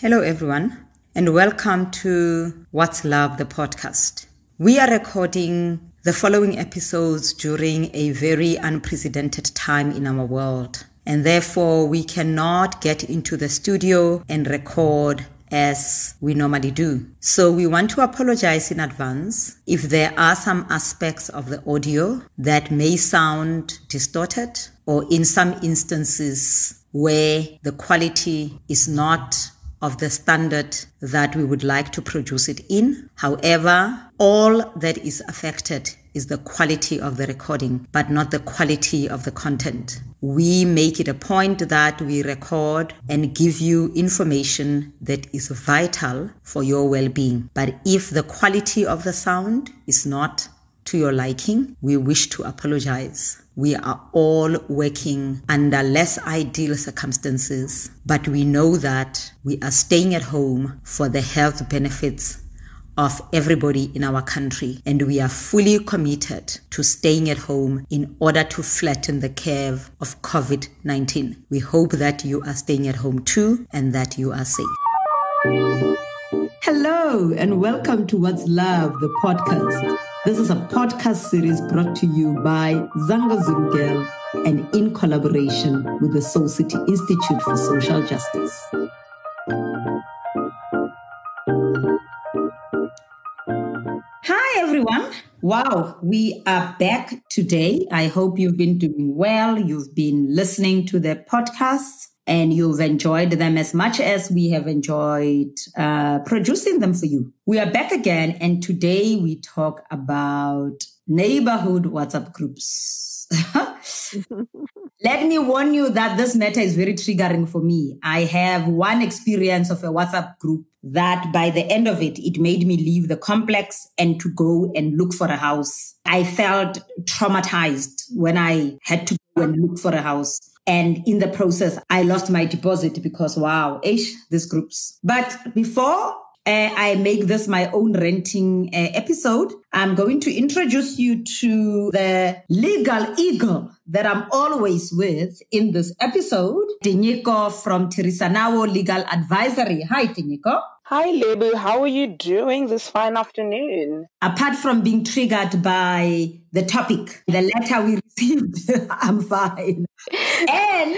Hello, everyone, and welcome to What's Love, the podcast. We are recording the following episodes during a very unprecedented time in our world, and therefore we cannot get into the studio and record as we normally do. So we want to apologize in advance if there are some aspects of the audio that may sound distorted or in some instances where the quality is not of the standard that we would like to produce it in. However, all that is affected is the quality of the recording, but not the quality of the content. We make it a point that we record and give you information that is vital for your well being. But if the quality of the sound is not to your liking, we wish to apologize. We are all working under less ideal circumstances, but we know that we are staying at home for the health benefits of everybody in our country. And we are fully committed to staying at home in order to flatten the curve of COVID 19. We hope that you are staying at home too and that you are safe. Hello, and welcome to What's Love, the podcast. This is a podcast series brought to you by Zanga Zulu Girl and in collaboration with the Soul City Institute for Social Justice. Hi, everyone. Wow, we are back today. I hope you've been doing well. You've been listening to the podcasts and you've enjoyed them as much as we have enjoyed uh, producing them for you. We are back again, and today we talk about neighborhood WhatsApp groups. Let me warn you that this matter is very triggering for me. I have one experience of a WhatsApp group that by the end of it, it made me leave the complex and to go and look for a house. I felt traumatized when I had to go and look for a house. And in the process, I lost my deposit because wow, ish, these groups. But before uh, I make this my own renting uh, episode, I'm going to introduce you to the legal eagle that I'm always with in this episode, Tinyiko from Tirisanawo Legal Advisory. Hi, Tinyiko. Hi, Lebo. How are you doing this fine afternoon? Apart from being triggered by the topic, the letter we received, I'm fine. and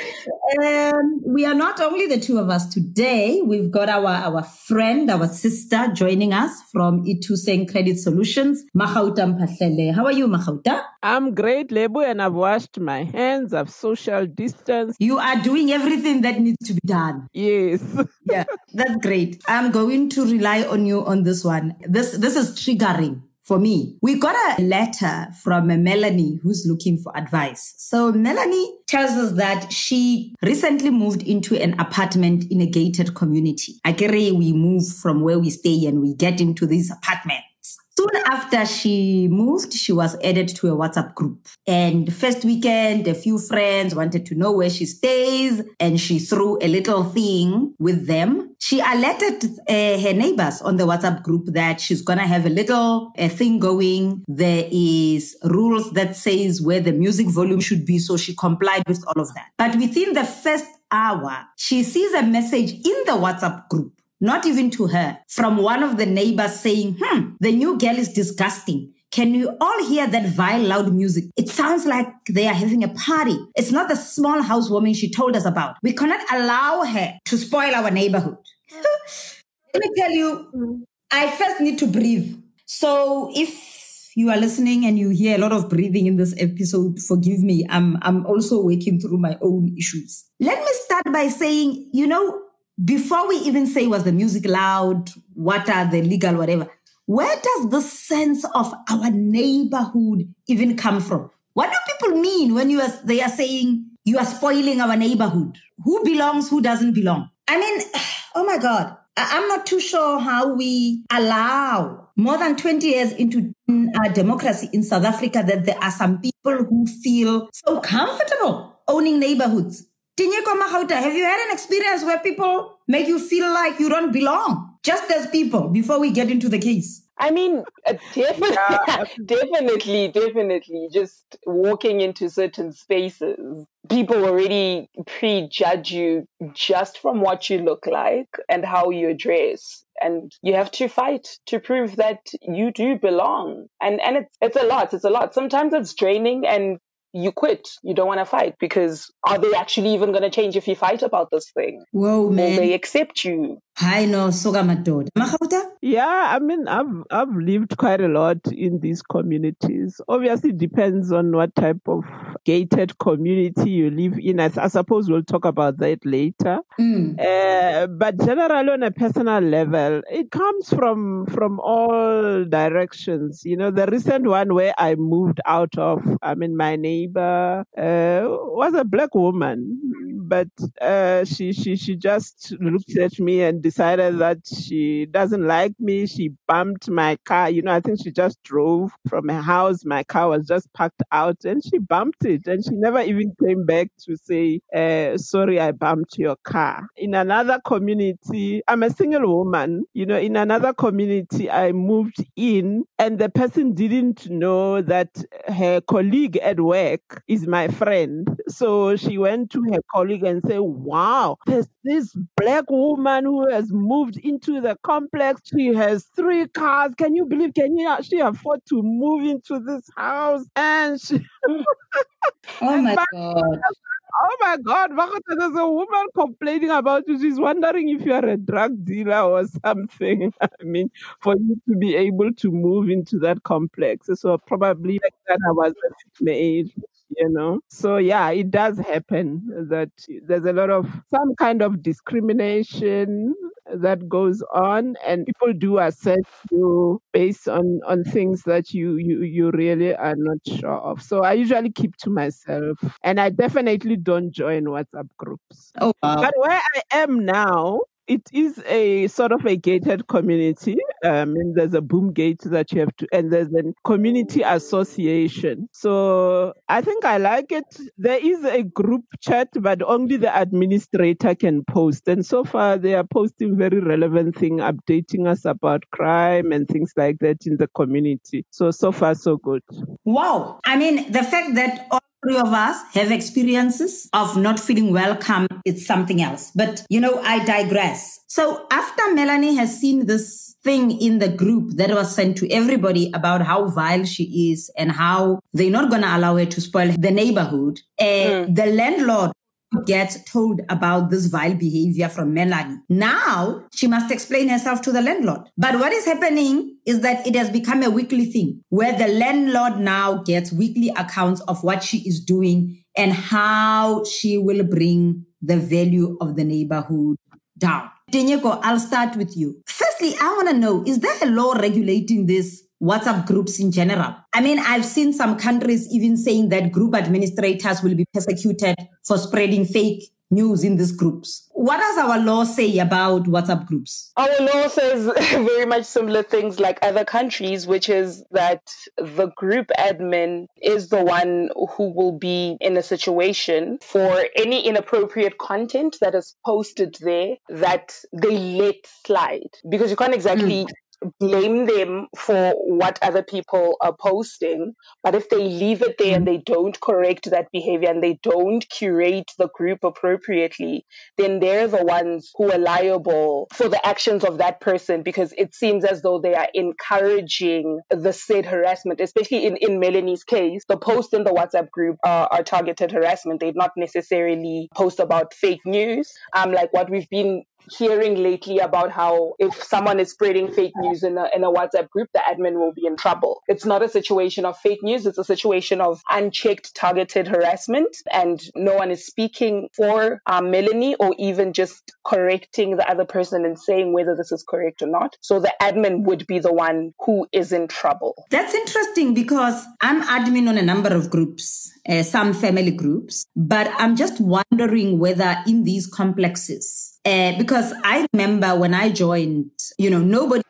um, we are not only the two of us today, we've got our, our friend, our sister joining us from Ithuseng Credit Solutions, Magauta Mphahlele. How are you, Magauta? I'm great, Lebo, and I've washed my hands, I've social distance. You are doing everything that needs to be done. Yes. yeah, that's great. I'm going to rely on you on this one. This this is triggering for me. We got a letter from Melanie who's looking for advice. So Melanie tells us that she recently moved into an apartment in a gated community. Akere, we move from where we stay and we get into this apartment. Soon after she moved, she was added to a WhatsApp group. And first weekend, a few friends wanted to know where she stays, and she threw a little thing with them. She alerted uh, her neighbors on the WhatsApp group that she's gonna have a little uh, thing going. There is rules that says where the music volume should be, so she complied with all of that. But within the first hour, she sees a message in the WhatsApp group not even to her, from one of the neighbors saying, hmm, the new girl is disgusting. Can you all hear that vile, loud music? It sounds like they are having a party. It's not the small housewarming she told us about. We cannot allow her to spoil our neighborhood. Let me tell you, I first need to breathe. So if you are listening and you hear a lot of breathing in this episode, forgive me. I'm, I'm also working through my own issues. Let me start by saying, you know, before we even say was the music loud, what are the legal, whatever, where does the sense of our neighborhood even come from? What do people mean when you are, they are saying you are spoiling our neighborhood? Who belongs, who doesn't belong? I mean, oh my God, I'm not too sure how we allow more than 20 years into our democracy in South Africa that there are some people who feel so comfortable owning neighborhoods Tinyiko Magauta, have you had an experience where people make you feel like you don't belong just as people before we get into the case? I mean, uh, definitely, yeah. definitely, definitely. Just walking into certain spaces, people already prejudge you just from what you look like and how you dress and you have to fight to prove that you do belong and and it's it's a lot it's a lot sometimes it's draining and you quit. You don't want to fight because are they actually even going to change if you fight about this thing? Whoa, man. Will they accept you? Hi, no, Sogamatod. Yeah, I mean, I've I've lived quite a lot in these communities. Obviously, depends on what type of gated community you live in. I, I suppose we'll talk about that later. Mm. Uh, but generally, on a personal level, it comes from from all directions. You know, the recent one where I moved out of, I mean, my neighbor uh, was a black woman, but uh, she she she just looked at me and decided that she doesn't like me. She bumped my car. You know, I think she just drove from her house. My car was just parked out and she bumped it. And she never even came back to say, uh, sorry, I bumped your car. In another community, I'm a single woman. You know, in another community, I moved in and the person didn't know that her colleague at work is my friend. So she went to her colleague and said, wow, there's this black woman who has moved into the complex. She has three cars. Can you believe? Can you actually afford to move into this house? And she. Oh, oh my God. Oh my God, there's a woman complaining about you. She's wondering if you're a drug dealer or something. I mean, for you to be able to move into that complex. So probably like that I was a age you know so yeah it does happen that there's a lot of some kind of discrimination that goes on and people do assess you based on on things that you you you really are not sure of so i usually keep to myself and i definitely don't join whatsapp groups oh wow. but where i am now it is a sort of a gated community. Um, and there's a boom gate that you have to, and there's a community association. So I think I like it. There is a group chat, but only the administrator can post. And so far, they are posting very relevant thing, updating us about crime and things like that in the community. So so far, so good. Wow! I mean, the fact that three of us have experiences of not feeling welcome. It's something else. But, you know, I digress. So after Melanie has seen this thing in the group that was sent to everybody about how vile she is and how they're not going to allow her to spoil the neighborhood, uh, mm. the landlord get told about this vile behavior from Melanie. Now she must explain herself to the landlord. But what is happening is that it has become a weekly thing where the landlord now gets weekly accounts of what she is doing and how she will bring the value of the neighborhood down. Tinyiko, I'll start with you. Firstly, I want to know, is there a law regulating this WhatsApp groups in general. I mean, I've seen some countries even saying that group administrators will be persecuted for spreading fake news in these groups. What does our law say about WhatsApp groups? Our law says very much similar things like other countries, which is that the group admin is the one who will be in a situation for any inappropriate content that is posted there that they let slide. Because you can't exactly mm blame them for what other people are posting. But if they leave it there and they don't correct that behavior and they don't curate the group appropriately, then they're the ones who are liable for the actions of that person because it seems as though they are encouraging the said harassment, especially in, in Melanie's case. The posts in the WhatsApp group uh, are targeted harassment. They not necessarily post about fake news, um, like what we've been hearing lately about how if someone is spreading fake news in a, in a WhatsApp group, the admin will be in trouble. It's not a situation of fake news. It's a situation of unchecked targeted harassment and no one is speaking for um, Melanie or even just correcting the other person and saying whether this is correct or not. So the admin would be the one who is in trouble. That's interesting because I'm admin on a number of groups. Uh, some family groups, but I'm just wondering whether in these complexes, uh, because I remember when I joined, you know, nobody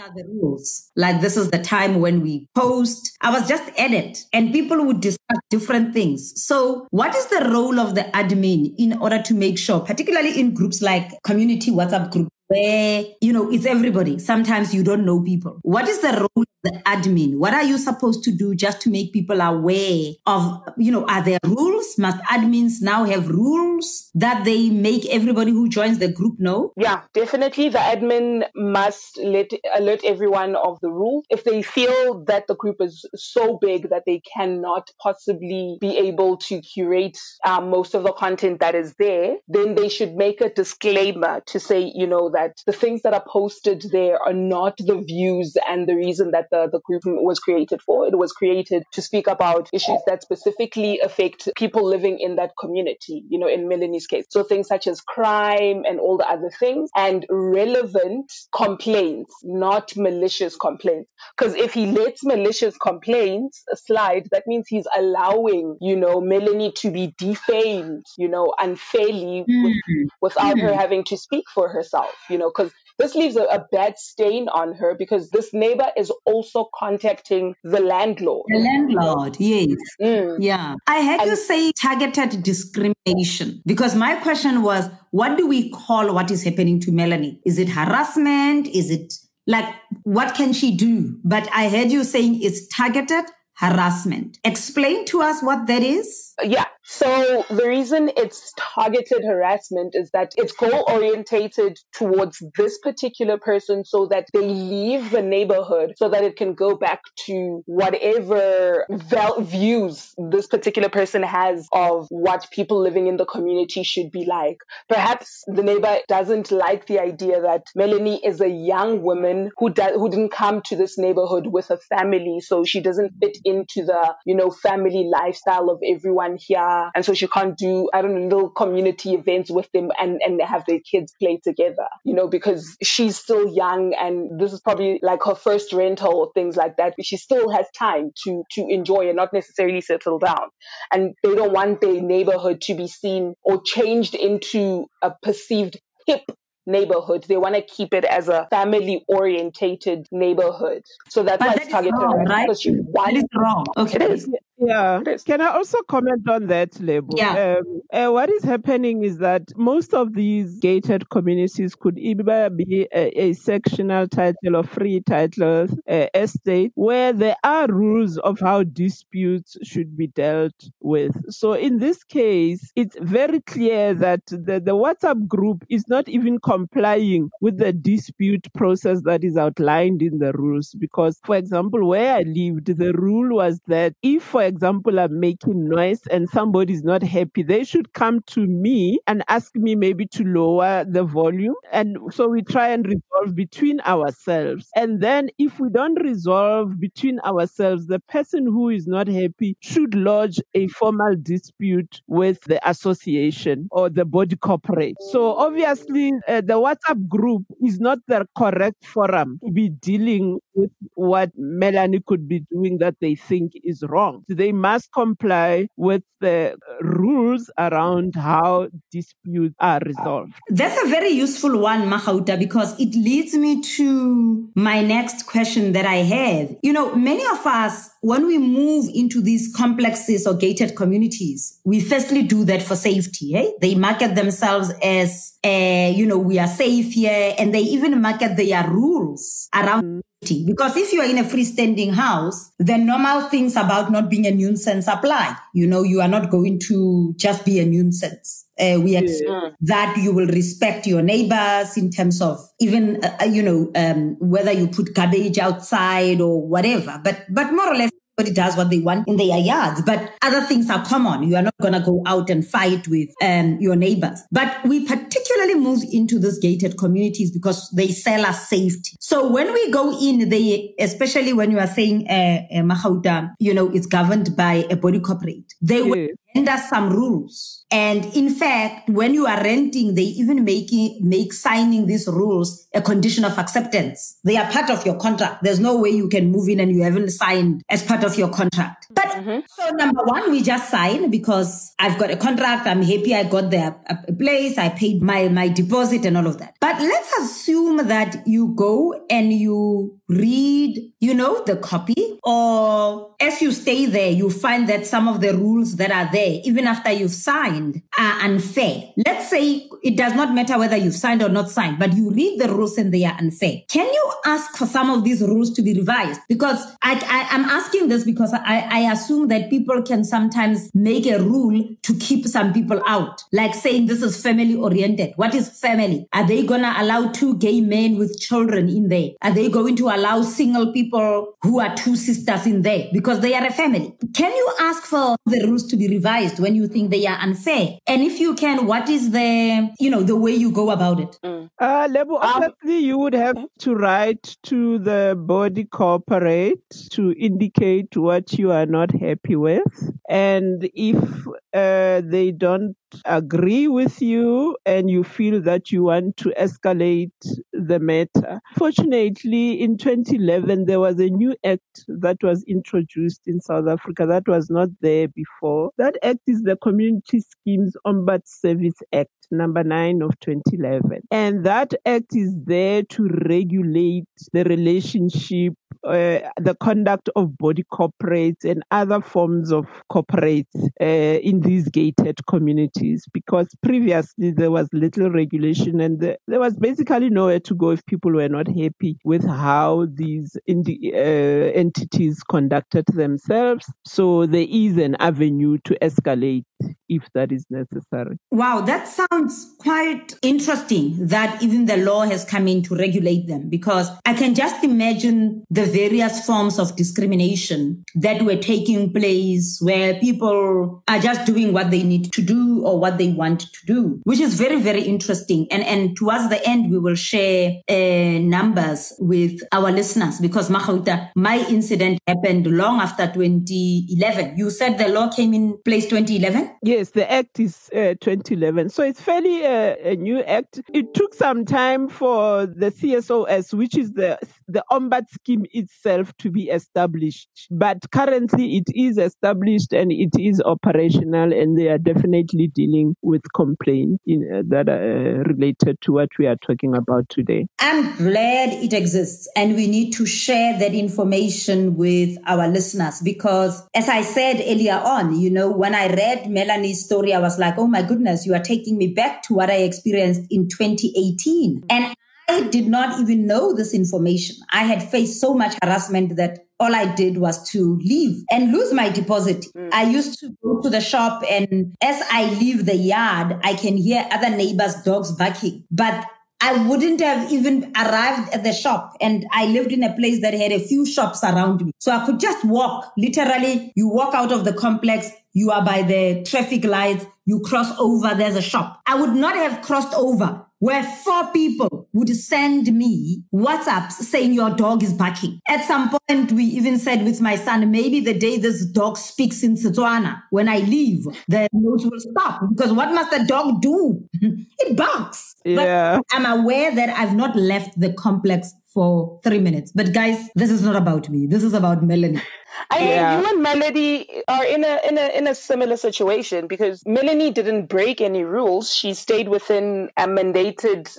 are the rules. Like this is the time when we post. I was just edit and people would discuss different things. So what is the role of the admin in order to make sure, particularly in groups like community WhatsApp group, where, you know, it's everybody. Sometimes you don't know people. What is the role of the admin? What are you supposed to do just to make people aware of, you know, are there rules? Must admins now have rules that they make everybody who joins the group know? Yeah, definitely. The admin must let alert everyone of the rule. If they feel that the group is so big that they cannot possibly be able to curate um, most of the content that is there, then they should make a disclaimer to say, you know, that the things that are posted there are not the views and the reason that the, the group was created for. It was created to speak about issues that specifically affect people living in that community, you know, in Melanie's case. So things such as crime and all the other things and relevant complaints, not malicious complaints. Because if he lets malicious complaints slide, that means he's allowing, you know, Melanie to be defamed, you know, unfairly mm. with, without mm. her having to speak for herself, you know, because this leaves a, a, bad stain on her because this neighbor is also contacting the landlord. The landlord, yes. Mm. Yeah. I heard and, to say targeted discrimination because my question was what do we call what is happening to Melanie? Is it harassment? Is it like what can she do? But I heard you saying it's targeted harassment. Explain to us what that is. Yeah. So the reason it's targeted harassment is that it's goal orientated towards this particular person so that they leave the neighborhood so that it can go back to whatever views this particular person has of what people living in the community should be like. Perhaps the neighbor doesn't like the idea that Melanie is a young woman who who didn't come to this neighborhood with a family, so she doesn't fit into the, you know, family lifestyle of everyone here and so she can't do, I don't know, little community events with them and, and have their kids play together, you know, because she's still young and this is probably like her first rental or things like that. But she still has time to, to enjoy and not necessarily settle down. And they don't want their neighborhood to be seen or changed into a perceived hip neighborhood. They want to keep it as a family orientated neighborhood. So that's but why it's targeted. Wrong, right? Because you want, that is wrong. Okay. It is. Yeah. Can I also comment on that, Lebo? Yeah. Um, uh, what is happening is that most of these gated communities could either be a, a sectional title or free title uh, estate where there are rules of how disputes should be dealt with. So in this case, it's very clear that the, the WhatsApp group is not even complying with the dispute process that is outlined in the rules. Because, for example, where I lived, the rule was that if, for example, are making noise and somebody's not happy, they should come to me and ask me maybe to lower the volume. And so we try and resolve between ourselves. And then if we don't resolve between ourselves, the person who is not happy should lodge a formal dispute with the association or the body corporate. So obviously, uh, the WhatsApp group is not the correct forum to be dealing with what Melanie could be doing that they think is wrong. They must comply with the rules around how disputes are resolved. That's a very useful one, Magauta, because it leads me to my next question that I have. You know, many of us, when we move into these complexes or gated communities, we firstly do that for safety. Eh? They market themselves as, uh, you know, we are safe here, and they even market their rules around. Mm because if you are in a freestanding house, the normal things about not being a nuisance apply. You know, you are not going to just be a nuisance. Uh, we expect yeah. that you will respect your neighbors in terms of even, uh, uh, you know, um, whether you put garbage outside or whatever. But, but more or less, everybody does what they want in their yards. But other things are common. You are not going to go out and fight with um, your neighbors. But we particularly move into these gated communities because they sell us safety. So when we go in, they, especially when you are saying uh, uh, you know, it's governed by a body corporate, they yeah. will render some rules. And in fact, when you are renting, they even make, it, make signing these rules a condition of acceptance. They are part of your contract. There's no way you can move in and you haven't signed as part of your contract. But mm-hmm. so number one, we just sign because I've got a contract. I'm happy. I got the a place. I paid my, my deposit and all of that. But let's assume that you go and you read, you know, the copy or as you stay there, you find that some of the rules that are there, even after you've signed, are unfair. Let's say it does not matter whether you've signed or not signed, but you read the rules and they are unfair. Can you ask for some of these rules to be revised? Because I, am asking this because I, I assume that people can sometimes make a rule to keep some people out, like saying this is family oriented. What is family? Are they going to allow two gay men with children in there? Are they going to allow single people who are two sisters in there because they are a family? Can you ask for the rules to be revised when you think they are unfair? And if you can, what is the, you know, the way you go about it? Mm. Uh, Lebo, um, obviously you would have to write to the body corporate to indicate what you are not happy with. And if uh, they don't agree with you and you feel that you want to escalate the matter. Fortunately, in 2011, there was a new act that was introduced in South Africa that was not there before. That act is the Community Schemes Ombud Service Act number 9 of 2011. And that act is there to regulate the relationship uh, the conduct of body corporates and other forms of corporates uh, in these gated communities because previously there was little regulation and the, there was basically nowhere to go if people were not happy with how these indi- uh, entities conducted themselves. So there is an avenue to escalate if that is necessary. Wow, that sounds quite interesting that even the law has come in to regulate them because I can just imagine the various forms of discrimination that were taking place where people are just doing what they need to do or what they want to do, which is very, very interesting. And, and towards the end, we will share uh, numbers with our listeners because Magauta, my incident happened long after 2011. You said the law came in place 2011? Yes, the act is uh, 2011. So it's fairly uh, a new act. It took some time for the CSOS, which is the, the Ombud scheme itself to be established. But currently it is established and it is operational and they are definitely dealing with complaints in, uh, that are uh, related to what we are talking about today. I'm glad it exists and we need to share that information with our listeners because as I said earlier on, you know, when I read Melanie's story, I was like, oh my goodness, you are taking me back to what I experienced in 2018. And I did not even know this information. I had faced so much harassment that all I did was to leave and lose my deposit. Mm. I used to go to the shop and as I leave the yard, I can hear other neighbors' dogs barking. But I wouldn't have even arrived at the shop. And I lived in a place that had a few shops around me. So I could just walk. Literally, you walk out of the complex, you are by the traffic lights, you cross over, there's a shop. I would not have crossed over where four people would send me WhatsApps saying your dog is barking. At some point, we even said with my son, maybe the day this dog speaks in Setswana, when I leave, the notes will stop because what must the dog do? it barks. Yeah. But I'm aware that I've not left the complex for three minutes. But guys, this is not about me. This is about Melanie. I yeah. you and Melody are in a in a in a similar situation because Melanie didn't break any rules. She stayed within a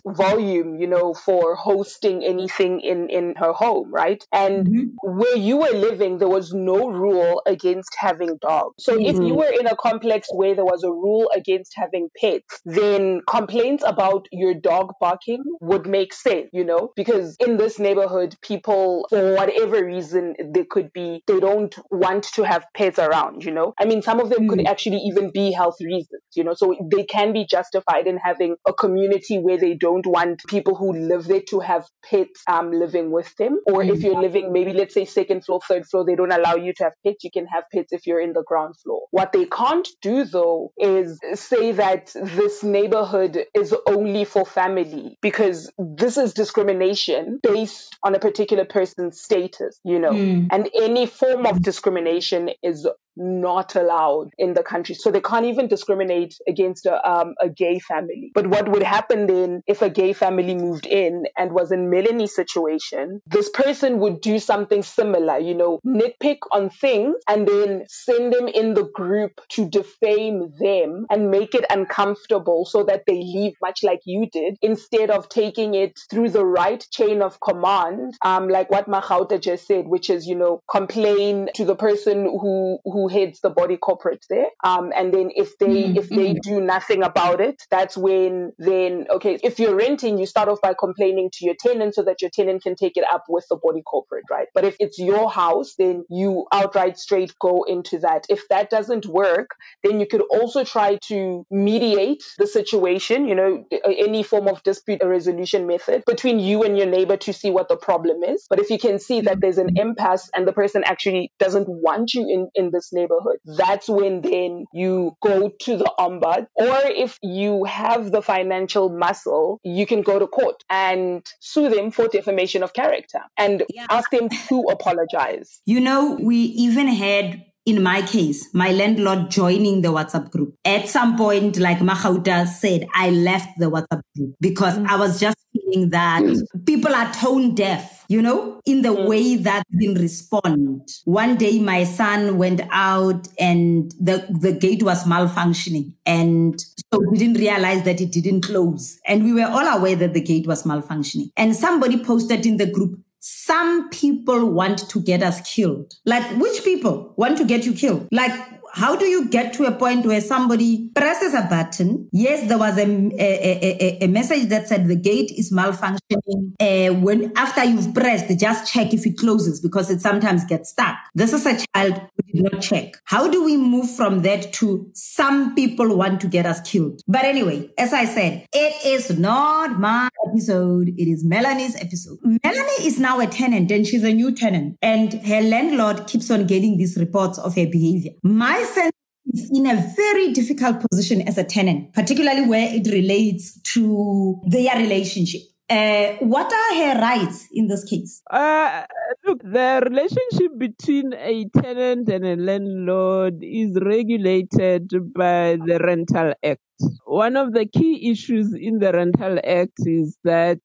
volume, you know, for hosting anything in in her home, right? And mm-hmm. where you were living, there was no rule against having dogs. So mm-hmm. if you mm-hmm. were in a complex where there was a rule against having pets, then complaints about your dog barking would make sense, you know, because in this neighborhood, people for whatever reason they could be they don't want to have pets around, you know? I mean, some of them mm. could actually even be health reasons, you know? So they can be justified in having a community where they don't want people who live there to have pets um, living with them. Or mm. if you're living maybe, let's say, second floor, third floor, they don't allow you to have pets. You can have pets if you're in the ground floor. What they can't do, though, is say that this neighborhood is only for family because this is discrimination based on a particular person's status, you know? Mm. And any form of discrimination is not allowed in the country. So they can't even discriminate against a, um, a gay family. But what would happen then if a gay family moved in and was in Melanie's situation? This person would do something similar, you know, nitpick on things and then send them in the group to defame them and make it uncomfortable so that they leave much like you did instead of taking it through the right chain of command, um, like what Magauta just said, which is, you know, complain to the person who, who heads the body corporate there. Um, and then if they mm-hmm. if they mm-hmm. do nothing about it, that's when then okay, if you're renting, you start off by complaining to your tenant so that your tenant can take it up with the body corporate, right? But if it's your house, then you outright straight go into that. If that doesn't work, then you could also try to mediate the situation, you know, any form of dispute resolution method between you and your neighbor to see what the problem is. But if you can see that there's an impasse and the person actually doesn't want you in, in this neighborhood, that's when then you go to the ombud. Or if you have the financial muscle, you can go to court and sue them for defamation of character and yeah. ask them to apologize. You know, we even had in my case, my landlord joining the WhatsApp group. At some point, like Magauta said, I left the WhatsApp group because mm. I was just feeling that mm. people are tone deaf, you know, in the mm. way that they respond. One day my son went out and the, the gate was malfunctioning. And so we didn't realize that it didn't close. And we were all aware that the gate was malfunctioning. And somebody posted in the group, some people want to get us killed. Like, which people want to get you killed? Like, how do you get to a point where somebody presses a button? Yes, there was a, a, a, a message that said the gate is malfunctioning. Uh, when after you've pressed, just check if it closes because it sometimes gets stuck. This is a child who did not check. How do we move from that to some people want to get us killed? But anyway, as I said, it is not my episode. It is Melanie's episode. Melanie is now a tenant and she's a new tenant and her landlord keeps on getting these reports of her behavior. My is in a very difficult position as a tenant, particularly where it relates to their relationship. Uh, what are her rights in this case? Uh, look, the relationship between a tenant and a landlord is regulated by the Rental Act. One of the key issues in the Rental Act is that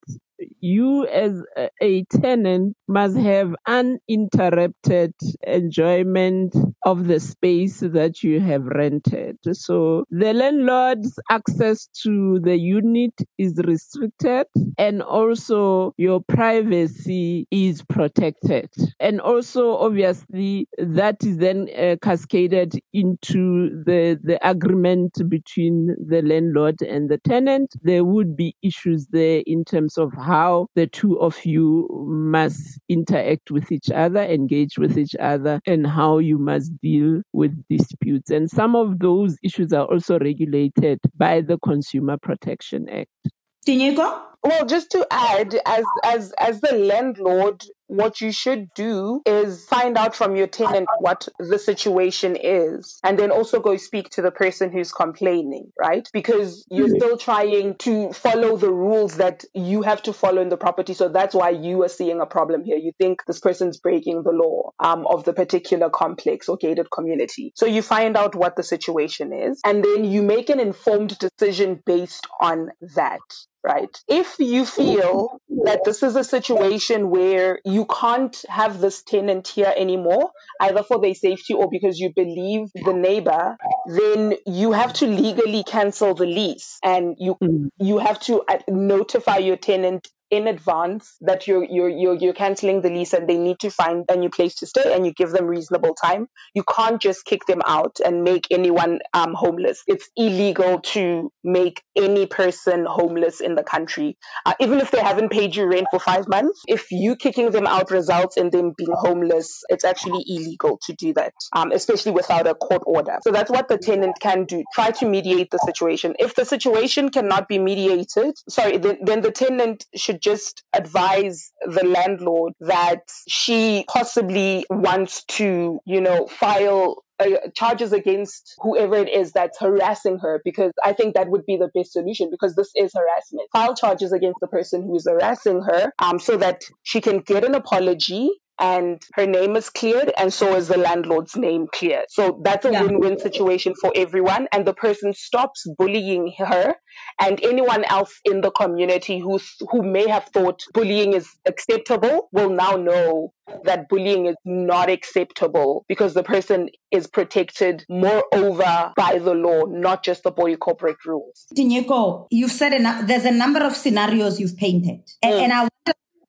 you as a tenant must have uninterrupted enjoyment of the space that you have rented. So the landlord's access to the unit is restricted and also your privacy is protected. And also obviously that is then uh, cascaded into the, the agreement between the landlord and the tenant. There would be issues there in terms of how the two of you must interact with each other, engage with each other, and how you must deal with disputes. And some of those issues are also regulated by the Consumer Protection Act. Tinyiko? Well, just to add, as as as the landlord, what you should do is find out from your tenant what the situation is and then also go speak to the person who's complaining, right? Because you're mm-hmm. still trying to follow the rules that you have to follow in the property. So that's why you are seeing a problem here. You think this person's breaking the law um, of the particular complex or gated community. So you find out what the situation is and then you make an informed decision based on that right? If you feel that this is a situation where you can't have this tenant here anymore, either for their safety or because you believe the neighbor, then you have to legally cancel the lease and you mm. you have to uh, notify your tenant in advance that you're you're you're you're canceling the lease and they need to find a new place to stay and you give them reasonable time. You can't just kick them out and make anyone um, homeless. It's illegal to make any person homeless in the country, uh, even if they haven't paid you rent for five months. If you kicking them out results in them being homeless, it's actually illegal to do that, um, especially without a court order. So that's what the tenant can do. Try to mediate the situation. If the situation cannot be mediated, sorry, then, then the tenant should just advise the landlord that she possibly wants to, you know, file uh, charges against whoever it is that's harassing her because I think that would be the best solution because this is harassment. File charges against the person who is harassing her um, so that she can get an apology and her name is cleared and so is the landlord's name cleared. So that's a yeah. win-win situation for everyone and the person stops bullying her and anyone else in the community who who may have thought bullying is acceptable will now know that bullying is not acceptable because the person is protected moreover by the law, not just the body corporate rules. Tinyiko, you've said enough, there's a number of scenarios you've painted. And, mm. and I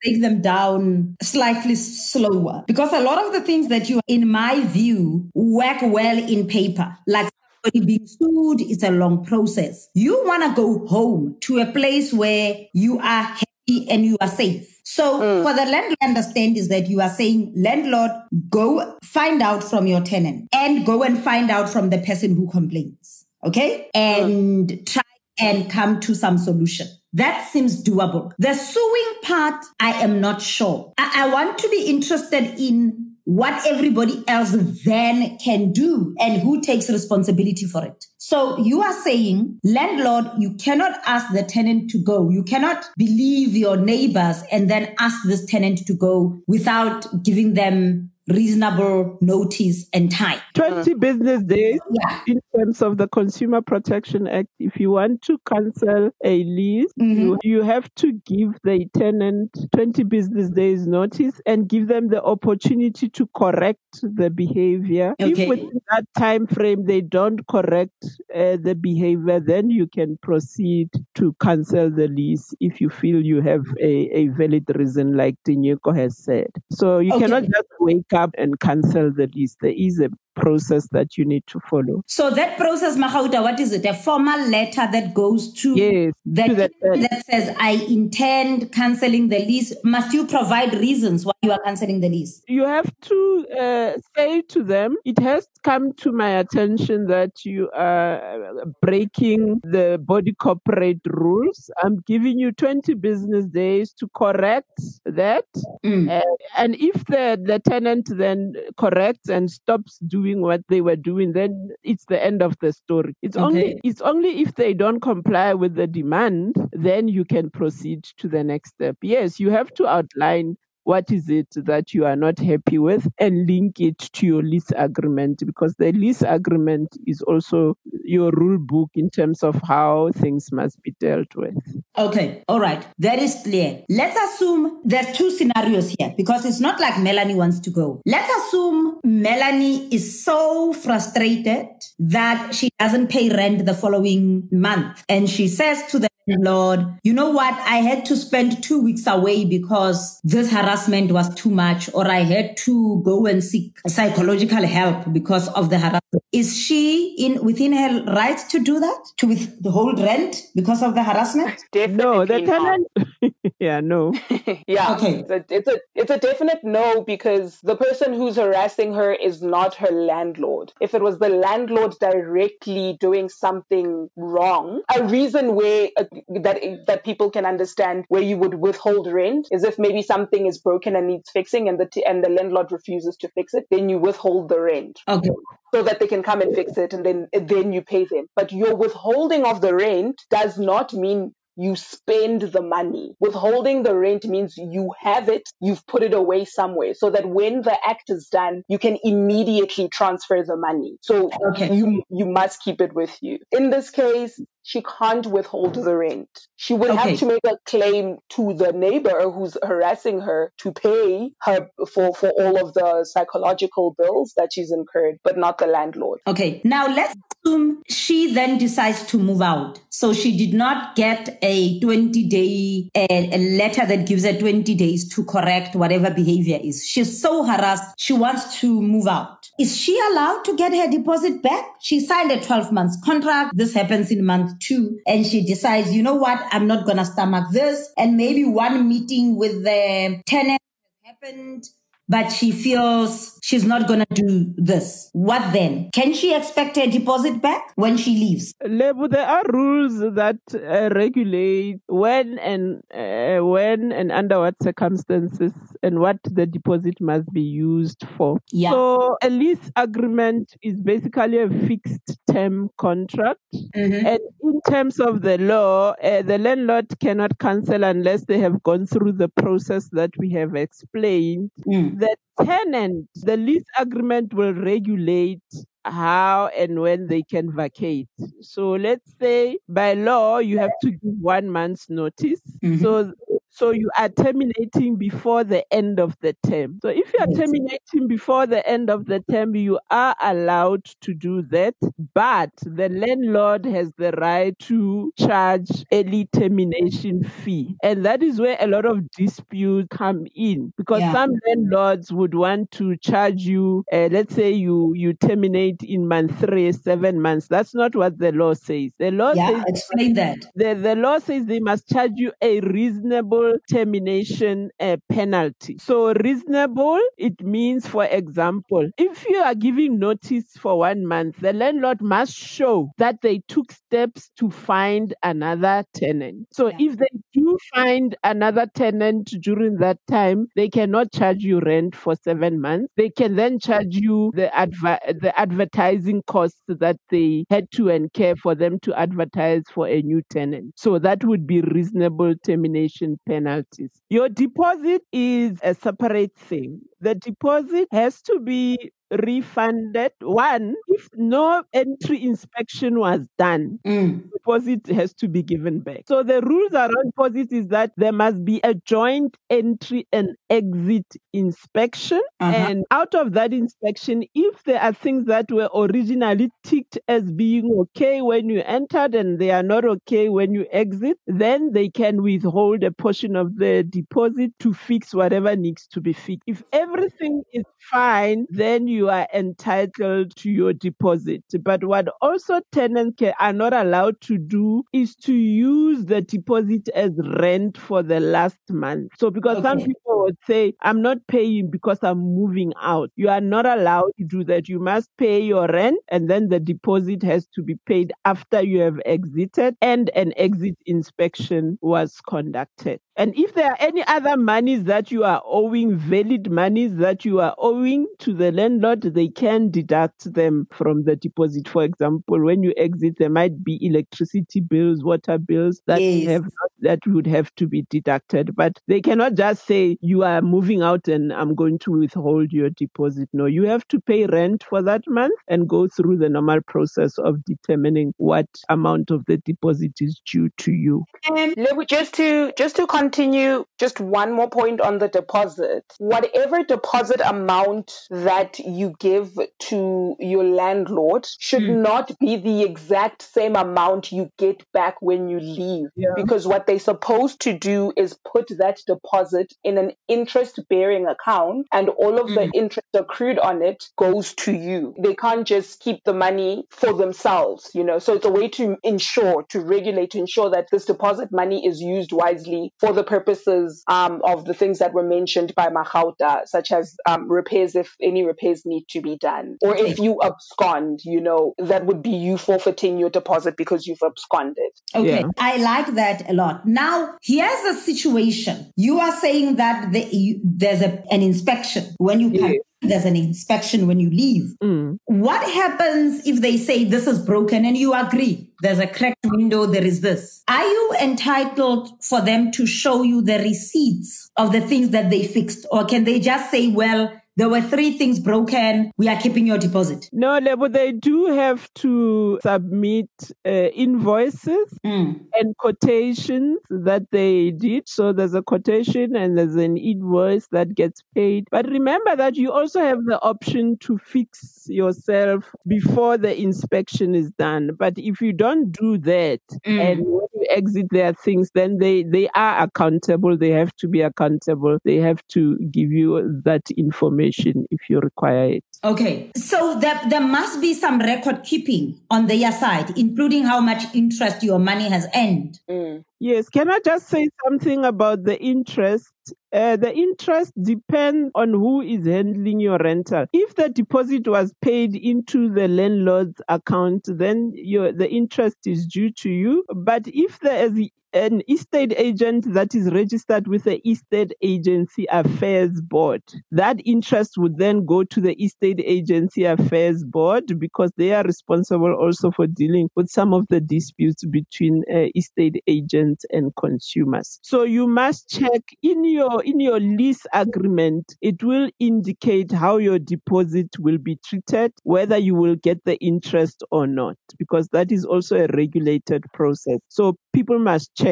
break them down slightly slower because a lot of the things that you, in my view, work well in paper, like being sued, it's a long process. You want to go home to a place where you are happy and you are safe. So mm. for the landlord understand is that you are saying landlord, go find out from your tenant and go and find out from the person who complains. Okay. And mm. try and come to some solution. That seems doable. The suing part, I am not sure. I, I want to be interested in what everybody else then can do and who takes responsibility for it. So you are saying, landlord, you cannot ask the tenant to go. You cannot believe your neighbors and then ask this tenant to go without giving them reasonable notice and time. 20 business days yeah. in terms of the Consumer Protection Act. If you want to cancel a lease, mm-hmm. you, you have to give the tenant 20 business days notice and give them the opportunity to correct the behavior. Okay. If within that time frame they don't correct uh, the behavior, then you can proceed to cancel the lease if you feel you have a, a valid reason, like Tinyiko has said. So you okay. cannot just wake up and cancel the lease. There is a process that you need to follow. So that process, Magauta, what is it? A formal letter that goes to yes, that, to that, that says, I intend cancelling the lease. Must you provide reasons why you are cancelling the lease? You have to uh, say to them, it has come to my attention that you are breaking the body corporate rules. I'm giving you 20 business days to correct that. Mm. Uh, and if the, the tenant then corrects and stops doing doing what they were doing, then it's the end of the story. It's okay. only it's only if they don't comply with the demand, then you can proceed to the next step. Yes, you have to outline what is it that you are not happy with and link it to your lease agreement because the lease agreement is also your rule book in terms of how things must be dealt with. Okay, all right, that is clear. Let's assume there's two scenarios here because it's not like Melanie wants to go. Let's assume Melanie is so frustrated that she doesn't pay rent the following month and she says to the Lord, you know what? I had to spend two weeks away because this harassment was too much, or I had to go and seek psychological help because of the harassment. Is she in within her rights to do that? To withhold rent because of the harassment? Definitely no, the tenant. yeah, no. yeah. Okay. It's a, it's a it's a definite no because the person who's harassing her is not her landlord. If it was the landlord directly doing something wrong, a reason where a that that people can understand where you would withhold rent is if maybe something is broken and needs fixing and the t- and the landlord refuses to fix it then you withhold the rent okay so that they can come and fix it and then then you pay them but your withholding of the rent does not mean you spend the money. Withholding the rent means you have it, you've put it away somewhere so that when the act is done, you can immediately transfer the money. So okay. you, you must keep it with you. In this case, she can't withhold the rent. She would okay. have to make a claim to the neighbor who's harassing her to pay her for, for all of the psychological bills that she's incurred, but not the landlord. Okay. Now let's assume she then decides to move out. So she did not get a 20 day a, a letter that gives her 20 days to correct whatever behavior is. She's so harassed. She wants to move out. Is she allowed to get her deposit back? She signed a 12 months contract. This happens in month two. And she decides, you know what? I'm not going to stomach this. And maybe one meeting with the tenant happened but she feels she's not going to do this. What then? Can she expect her deposit back when she leaves? Lebo, there are rules that uh, regulate when and uh, when and under what circumstances and what the deposit must be used for. Yeah. So a lease agreement is basically a fixed term contract. Mm-hmm. And in terms of the law, uh, the landlord cannot cancel unless they have gone through the process that we have explained. Mm the tenant, the lease agreement will regulate how and when they can vacate. So let's say by law you have to give one month's notice. Mm-hmm. So So you are terminating before the end of the term. So if you are terminating before the end of the term, you are allowed to do that, but the landlord has the right to charge early termination fee. And that is where a lot of disputes come in because Yeah. some landlords would want to charge you, uh, let's say you, you terminate in month three, seven months. That's not what the law says. The law Yeah, says explain that. the, the law says they must charge you a reasonable termination uh, penalty. So, reasonable, it means, for example, if you are giving notice for one month, the landlord must show that they took steps to find another tenant. So, Yeah. if they do find another tenant during that time, they cannot charge you rent for seven months. They can then charge you the, adver- the advertising costs that they had to incur for them to advertise for a new tenant. So that would be reasonable termination penalties. Your deposit is a separate thing. The deposit has to be refunded. One, if no entry inspection was done, Mm. deposit has to be given back. So the rules around deposit is that there must be a joint entry and exit inspection. Uh-huh. And out of that inspection, if there are things that were originally ticked as being okay when you entered and they are not okay when you exit, then they can withhold a portion of the deposit to fix whatever needs to be fixed. If everything is fine, then you are entitled to your deposit. But what also tenants are not allowed to do is to use the deposit as rent for the last month. So because some people would say, I'm not paying because I'm moving out. You are not allowed to do that. You must pay your rent and then the deposit has to be paid after you have exited and an exit inspection was conducted. And if there are any other monies that you are owing, valid monies that you are owing to the landlord, they can deduct them from the deposit. For example, when you exit, there might be electricity bills, water bills that Yes. have that would have to be deducted. But they cannot just say you are moving out and I'm going to withhold your deposit. No, you have to pay rent for that month and go through the normal process of determining what amount of the deposit is due to you. Me- Just to just to continue, just one more point on the deposit. Whatever deposit amount that you give to your landlord should Mm. not be the exact same amount you get back when you leave. Yeah. Because what they're supposed to do is put that deposit in an interest bearing account and all of the interest accrued on it goes to you. They can't just keep the money for themselves, you know. So it's a way to ensure, to regulate, to ensure that this deposit money is used wisely for the purposes um, of the things that were mentioned by Magauta, such as um, repairs if any repairs need to be done. Or if you abscond, you know, that would be you forfeiting your deposit because you've absconded. Okay, Yeah. I like that a lot. Now, here's a situation. You are saying that the, you, there's a, an inspection when you come. Yeah. There's an inspection when you leave. Mm. What happens if they say this is broken and you agree? There's a cracked window, there is this. Are you entitled for them to show you the receipts of the things that they fixed? Or can they just say, well, there were three things broken, we are keeping your deposit? No, but they do have to submit uh, invoices Mm. and quotations that they did. So there's a quotation and there's an invoice that gets paid. But remember that you also have the option to fix yourself before the inspection is done. But if you don't do that Mm. and when you exit their things, then they, they are accountable. They have to be accountable. They have to give you that information if you require it. Okay, so there, there must be some record keeping on their side, including how much interest your money has earned. Mm. Yes, can I just say something about the interest? Uh, the interest depends on who is handling your rental. If the deposit was paid into the landlord's account, then your the interest is due to you. But if there is an estate agent that is registered with the Estate Agency Affairs Board, that interest would then go to the Estate Agency Affairs Board because they are responsible also for dealing with some of the disputes between uh, estate agents and consumers. So you must check in your in your lease agreement. It will indicate how your deposit will be treated, whether you will get the interest or not, because that is also a regulated process. So people must check.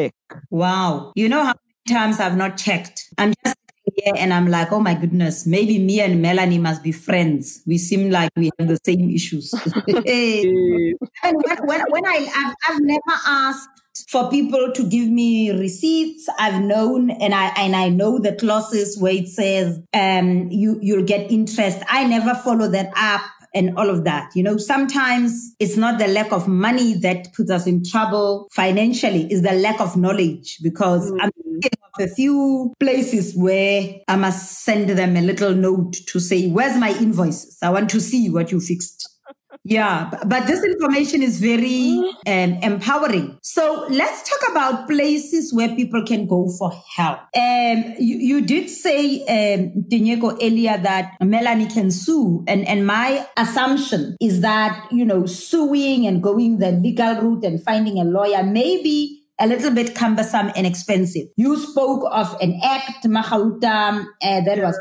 Wow. You know how many times I've not checked. I'm just here and I'm like, oh my goodness, maybe me and Melanie must be friends. We seem like we have the same issues. and when, when, when I, I've, I've never asked for people to give me receipts. I've known and I and I know the clauses where it says um you you'll get interest. I never follow that up and all of that. You know, sometimes it's not the lack of money that puts us in trouble financially, it's the lack of knowledge because mm-hmm. I'm thinking of a few places where I must send them a little note to say, where's my invoices? I want to see what you fixed. Yeah, but this information is very um, empowering. So let's talk about places where people can go for help. Um, you, you did say, um, Tinyiko, earlier that Melanie can sue. And, and my assumption is that, you know, suing and going the legal route and finding a lawyer maybe a little bit cumbersome and expensive. You spoke of an act, Magauta, uh, that was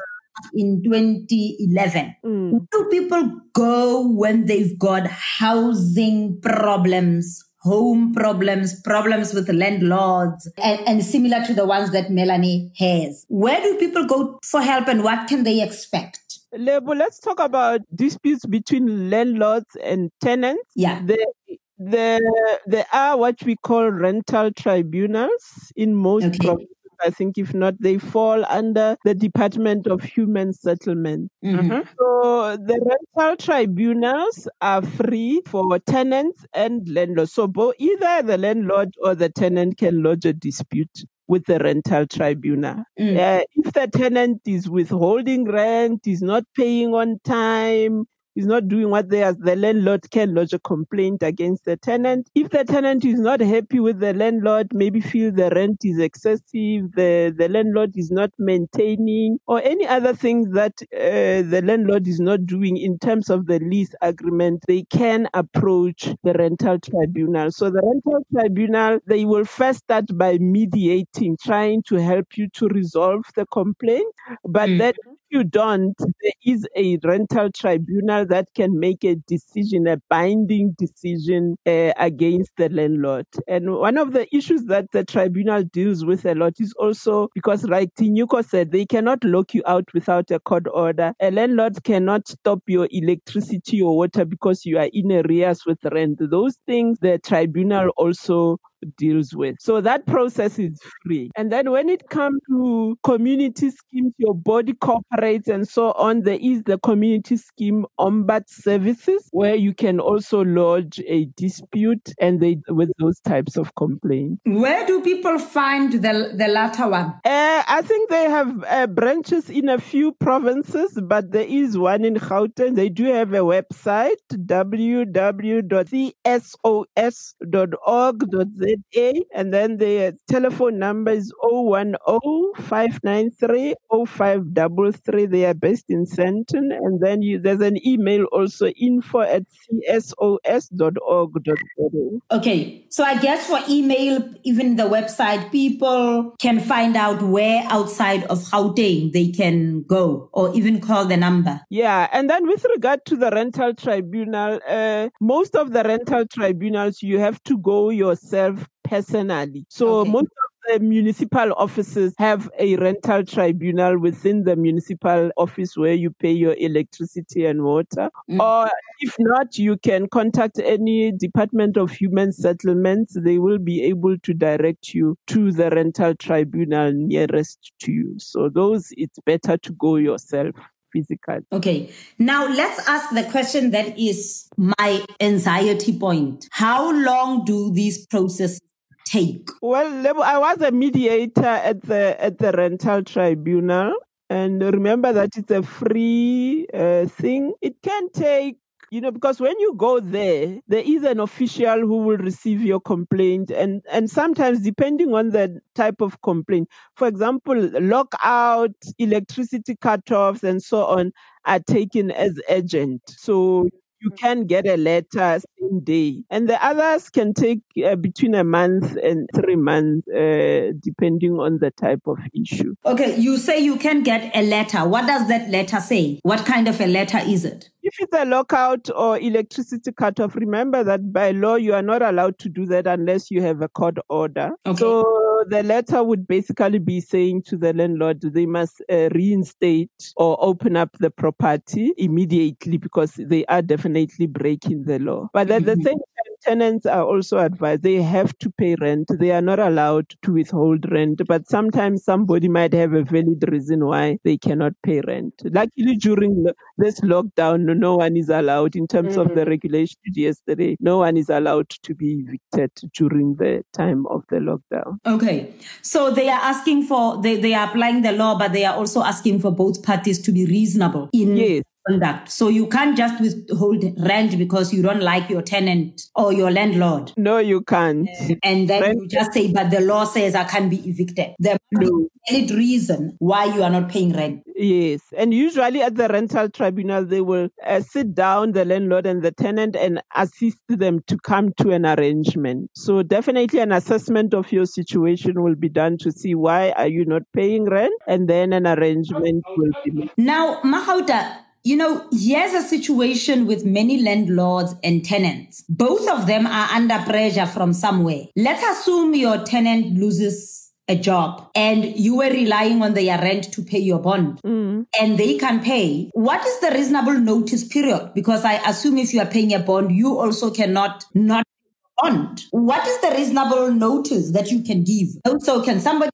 in 2011. Mm. Where do people go when they've got housing problems? home problems, problems with landlords, and, and, similar to the ones that Melanie has. Where do people go for help and what can they expect? Lebo, let's talk about disputes between landlords and tenants. Yeah. The, the, there are what we call rental tribunals in most okay. provinces I think if not, they fall under the Department of Human Settlement. Mm-hmm. So the rental tribunals are free for tenants and landlords. So both, either the landlord or the tenant can lodge a dispute with the rental tribunal. Mm. Uh, if the tenant is withholding rent, is not paying on time, is not doing what they are, the landlord can lodge a complaint against the tenant. If the tenant is not happy with the landlord, maybe feel the rent is excessive, the, the landlord is not maintaining, or any other things that uh, the landlord is not doing in terms of the lease agreement, they can approach the rental tribunal. So the rental tribunal, they will first start by mediating, trying to help you to resolve the complaint, but mm. then you don't, there is a rental tribunal that can make a decision, a binding decision uh, against the landlord. And one of the issues that the tribunal deals with a lot is also because, like Tinyiko said, they cannot lock you out without a court order. A landlord cannot stop your electricity or water because you are in arrears with rent. Those things the tribunal also deals with. So that process is free. And then when it comes to community schemes, your body corporates and so on, there is the community scheme ombud services where you can also lodge a dispute and they with those types of complaints. Where do people find the, the latter one? Uh, I think they have uh, branches in a few provinces, but there is one in Gauteng. They do have a website, www.csos.org.za and then the telephone number is 010 593 0533. They are based in Sandton. And then you, there's an email also info at csos.org.za. Okay. So I guess for email, even the website, people can find out where outside of Gauteng they can go or even call the number. Yeah. And then with regard to the rental tribunal, uh, most of the rental tribunals, you have to go yourself personally. So okay. most of the municipal offices have a rental tribunal within the municipal office where you pay your electricity and water. Mm. Or if not, you can contact any Department of Human Settlements. They will be able to direct you to the rental tribunal nearest to you. So those, it's better to go yourself physical. Okay. Now let's ask the question that is my anxiety point. How long do these processes take? Well, I was a mediator at the at the rental tribunal, and remember that it's a free uh, thing. It can take you know because when you go there there is an official who will receive your complaint and and sometimes depending on the type of complaint for example lockout electricity cutoffs and so on are taken as urgent so you can get a letter same day. And the others can take uh, between a month and three months, uh, depending on the type of issue. Okay, you say you can get a letter. What does that letter say? What kind of a letter is it? If it's a lockout or electricity cutoff, remember that by law you are not allowed to do that unless you have a court order. Okay. So the letter would basically be saying to the landlord they must uh, reinstate or open up the property immediately because they are definitely breaking the law. But at the Mhm. same time, tenants are also advised they have to pay rent. They are not allowed to withhold rent, but sometimes somebody might have a valid reason why they cannot pay rent. Luckily, during this lockdown, no- one is allowed, in terms of the Mhm. regulation yesterday, no one is allowed to be evicted during the time of the lockdown. Okay. So they are asking for, they, they are applying the law, but they are also asking for both parties to be reasonable in Yes. Conduct. So you can't just withhold rent because you don't like your tenant or your landlord. No, you can't. And then Rent- you just say, but the law says I can't be evicted. There must No. valid reason why you are not paying rent. Yes, and usually at the rental tribunal, they will uh, sit down the landlord and the tenant and assist them to come to an arrangement. So definitely an assessment of your situation will be done to see why are you not paying rent, and then an arrangement will be made. Now, Magauta, you know, here's a situation with many landlords and tenants. Both of them are under pressure from somewhere. Let's assume your tenant loses a job and you were relying on their rent to pay your bond Mm. and they can pay. What is the reasonable notice period? Because I assume if you are paying a bond, you also cannot not bond. What is the reasonable notice that you can give? Also, can somebody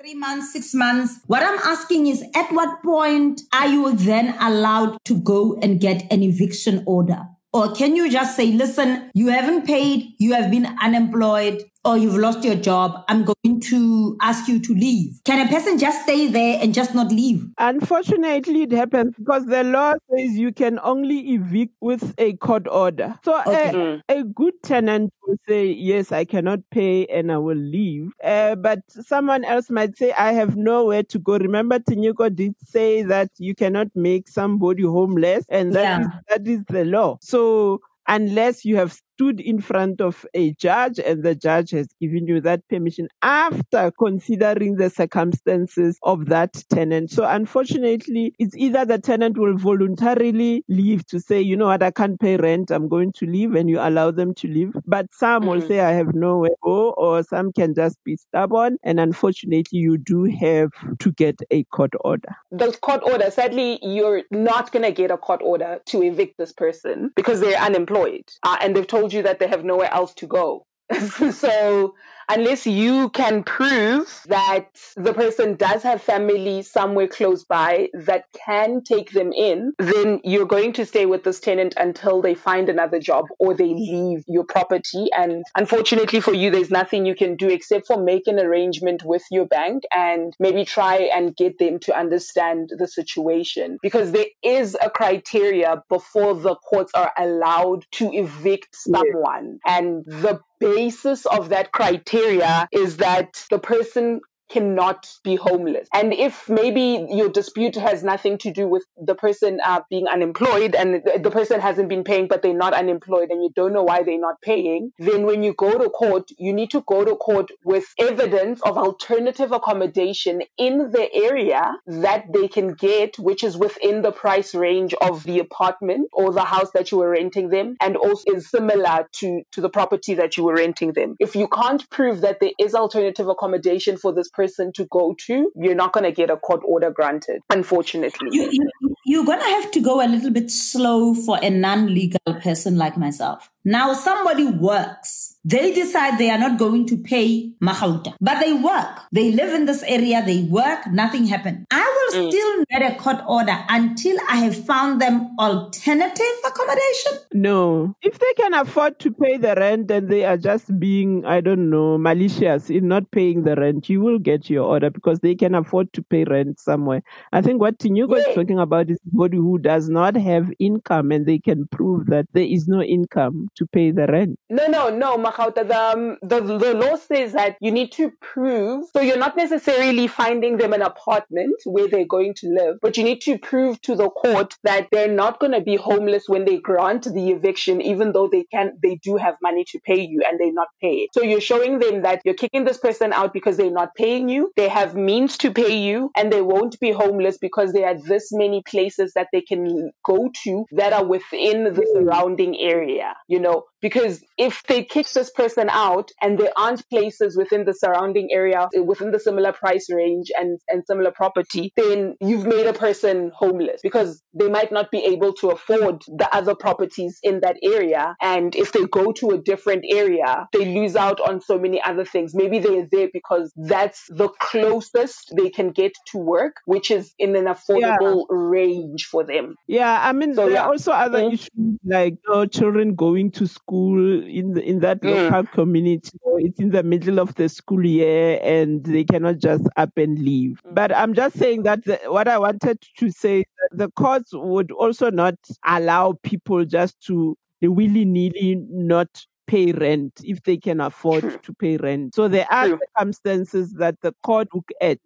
three months, six months? What I'm asking is at what point are you then allowed to go and get an eviction order? Or can you just say, listen, you haven't paid, you have been unemployed, or you've lost your job. I'm going to ask you to leave. Can a person just stay there and just not leave? Unfortunately, it happens because the law says you can only evict with a court order. So Okay. a, Mm. a good tenant will say, Yes, I cannot pay and I will leave. Uh, but someone else might say, I have nowhere to go. Remember, Tinyiko did say that you cannot make somebody homeless, and that Yeah. is that is the law. So unless you have stood in front of a judge and the judge has given you that permission after considering the circumstances of that tenant. So unfortunately, it's either the tenant will voluntarily leave to say, you know what, I can't pay rent, I'm going to leave, and you allow them to leave. But some will Mhm. say, I have nowhere to go, or some can just be stubborn. And unfortunately, you do have to get a court order. the court order, sadly, you're not going to get a court order to evict this person because they're unemployed uh, and they've told you that they have nowhere else to go. so, unless you can prove that the person does have family somewhere close by that can take them in, then you're going to stay with this tenant until they find another job or they leave your property. And unfortunately for you, there's nothing you can do except for make an arrangement with your bank and maybe try and get them to understand the situation because there is a criteria before the courts are allowed to evict someone. And the basis of that criteria is that the person cannot be homeless. And if maybe your dispute has nothing to do with the person uh, being unemployed and the person hasn't been paying, but they're not unemployed and you don't know why they're not paying, then when you go to court, you need to go to court with evidence of alternative accommodation in the area that they can get, which is within the price range of the apartment or the house that you were renting them and also is similar to, to the property that you were renting them. If you can't prove that there is alternative accommodation for this person to go to, you're not going to get a court order granted, unfortunately. You, you, you're going to have to go a little bit slow for a non legal person like myself. Now, somebody works. They decide they are not going to pay Magauta, but they work. They live in this area, they work, nothing happened. I will mm. still get a court order until I have found them alternative accommodation. No. If they can afford to pay the rent and they are just being, I don't know, malicious in not paying the rent, you will get your order because they can afford to pay rent somewhere. I think what Tinyiko Yeah. is talking about is somebody who does not have income and they can prove that there is no income to pay the rent. No, no, no, Magauta. The, um, the the law says that you need to prove. So you're not necessarily finding them an apartment where they they're going to live, but you need to prove to the court that they're not going to be homeless when they grant the eviction, even though they can, they do have money to pay you and they not pay it. So you're showing them that you're kicking this person out because they're not paying you. They have means to pay you and they won't be homeless because there are this many places that they can go to that are within the surrounding area, you know, because if they kick this person out and there aren't places within the surrounding area, within the similar price range and, and similar property, then you've made a person homeless because they might not be able to afford the other properties in that area. And if they go to a different area, they lose out on so many other things. Maybe they're there because that's the closest they can get to work, which is in an affordable yeah. range for them. Yeah, I mean, so, there yeah. are also other mm-hmm. issues like you know, children going to school in the, in that mm. local community. It's in the middle of the school year and they cannot just up and leave. Mm. But I'm just saying that the, what I wanted to say, the courts would also not allow people just to willy nilly not pay rent if they can afford to pay rent. So there are circumstances that the court look at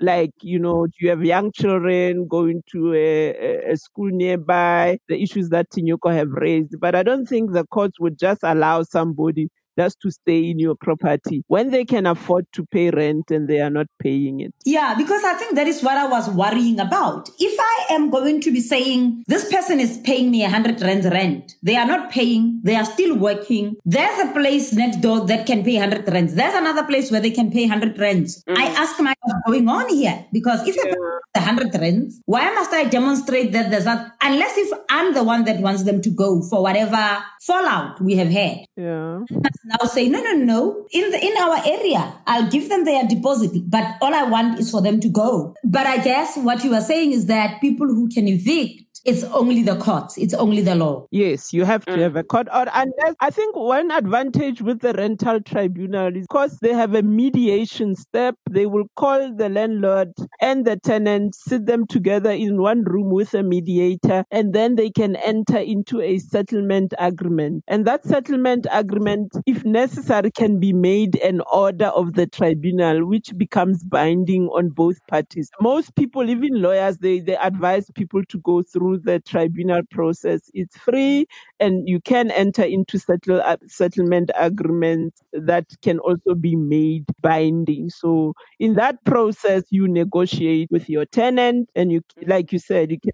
like you know do you have young children going to a, a, school nearby? The issues that Tinyiko have raised. But i don't think the courts would just allow somebody just to stay in your property when they can afford to pay rent and they are not paying it. Yeah, because I think that is what I was worrying about. If I am going to be saying this person is paying me a hundred rands rent, they are not paying, they are still working. There's a place next door that can pay hundred rands. There's another place where they can pay hundred rands. Mm. I ask myself, what's going on here? Because if yeah. a hundred rands, why must I demonstrate that there's not, unless if I'm the one that wants them to go for whatever fallout we have had. Yeah now say, no, no, no. In the, in our area, I'll give them their deposit, but all I want is for them to go. But I guess what you are saying is that people who can evict it's only the courts. It's only the law. Yes, you have to mm. have a court. Or unless I think one advantage with the rental tribunal is because they have a mediation step. They will call the landlord and the tenant, sit them together in one room with a mediator, and then they can enter into a settlement agreement. And that settlement agreement, if necessary, can be made an order of the tribunal, which becomes binding on both parties. Most people, even lawyers, they, they advise people to go through the tribunal process. It's free and you can enter into settle, uh, settlement agreements that can also be made binding. So in that process, you negotiate with your tenant and you, like you said, you can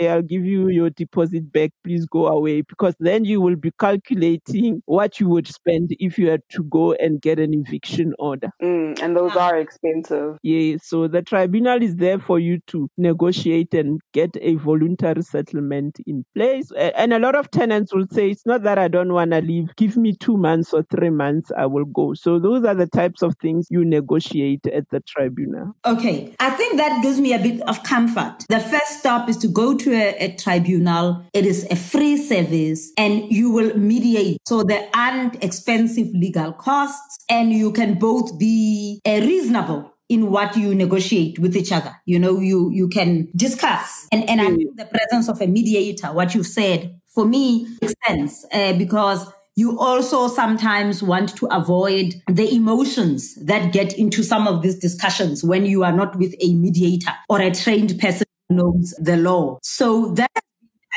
okay, I'll give you your deposit back. Please go away. Because then you will be calculating what you would spend if you had to go and get an eviction order. Mm, and those are expensive. Yeah. So the tribunal is there for you to negotiate and get a voluntary settlement in place. And a lot of tenants will say, it's not that I don't want to leave. Give me two months or three months. I will go. So those are the types of things you negotiate at the tribunal. Okay. I think that gives me a bit of comfort. The first stop is to go to a, a tribunal. It is a free service and you will mediate. So there aren't expensive legal costs and you can both be uh, reasonable in what you negotiate with each other. You know, you, you can discuss. And, and I mm. think the presence of a mediator, what you said, for me makes sense uh, because you also sometimes want to avoid the emotions that get into some of these discussions when you are not with a mediator or a trained person knows the law. So that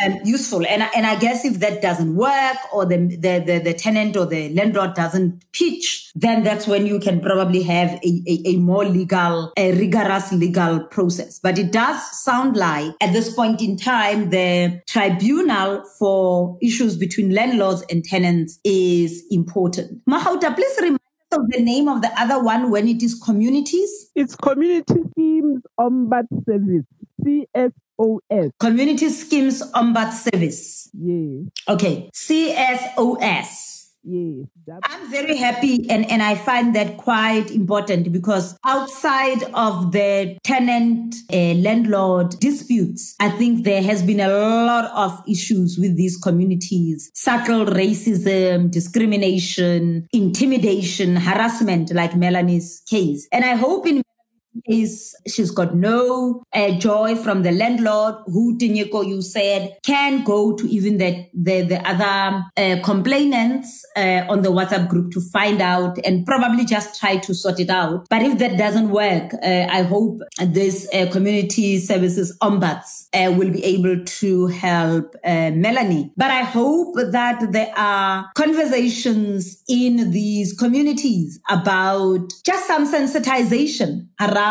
um, useful. And, and I guess if that doesn't work or the, the, the, the, tenant or the landlord doesn't pitch, then that's when you can probably have a, a, a, more legal, a rigorous legal process. But it does sound like at this point in time, the tribunal for issues between landlords and tenants is important. Magauta, please remind us of the name of the other one when it is communities? It's Community Schemes Ombud Service, CSOS. Community Schemes Ombud Service. Yeah. Okay, CSOS. Yes. I'm very happy and, and I find that quite important because outside of the tenant uh, landlord disputes, I think there has been a lot of issues with these communities. Subtle racism, discrimination, intimidation, harassment like Melanie's case. And I hope in case she's got no uh, joy from the landlord, who Tinyiko, you said, can go to even the, the, the other uh, complainants uh, on the WhatsApp group to find out and probably just try to sort it out. But if that doesn't work, uh, I hope this uh, community services ombuds uh, will be able to help Melanie. But I hope that there are conversations in these communities about just some sensitization around,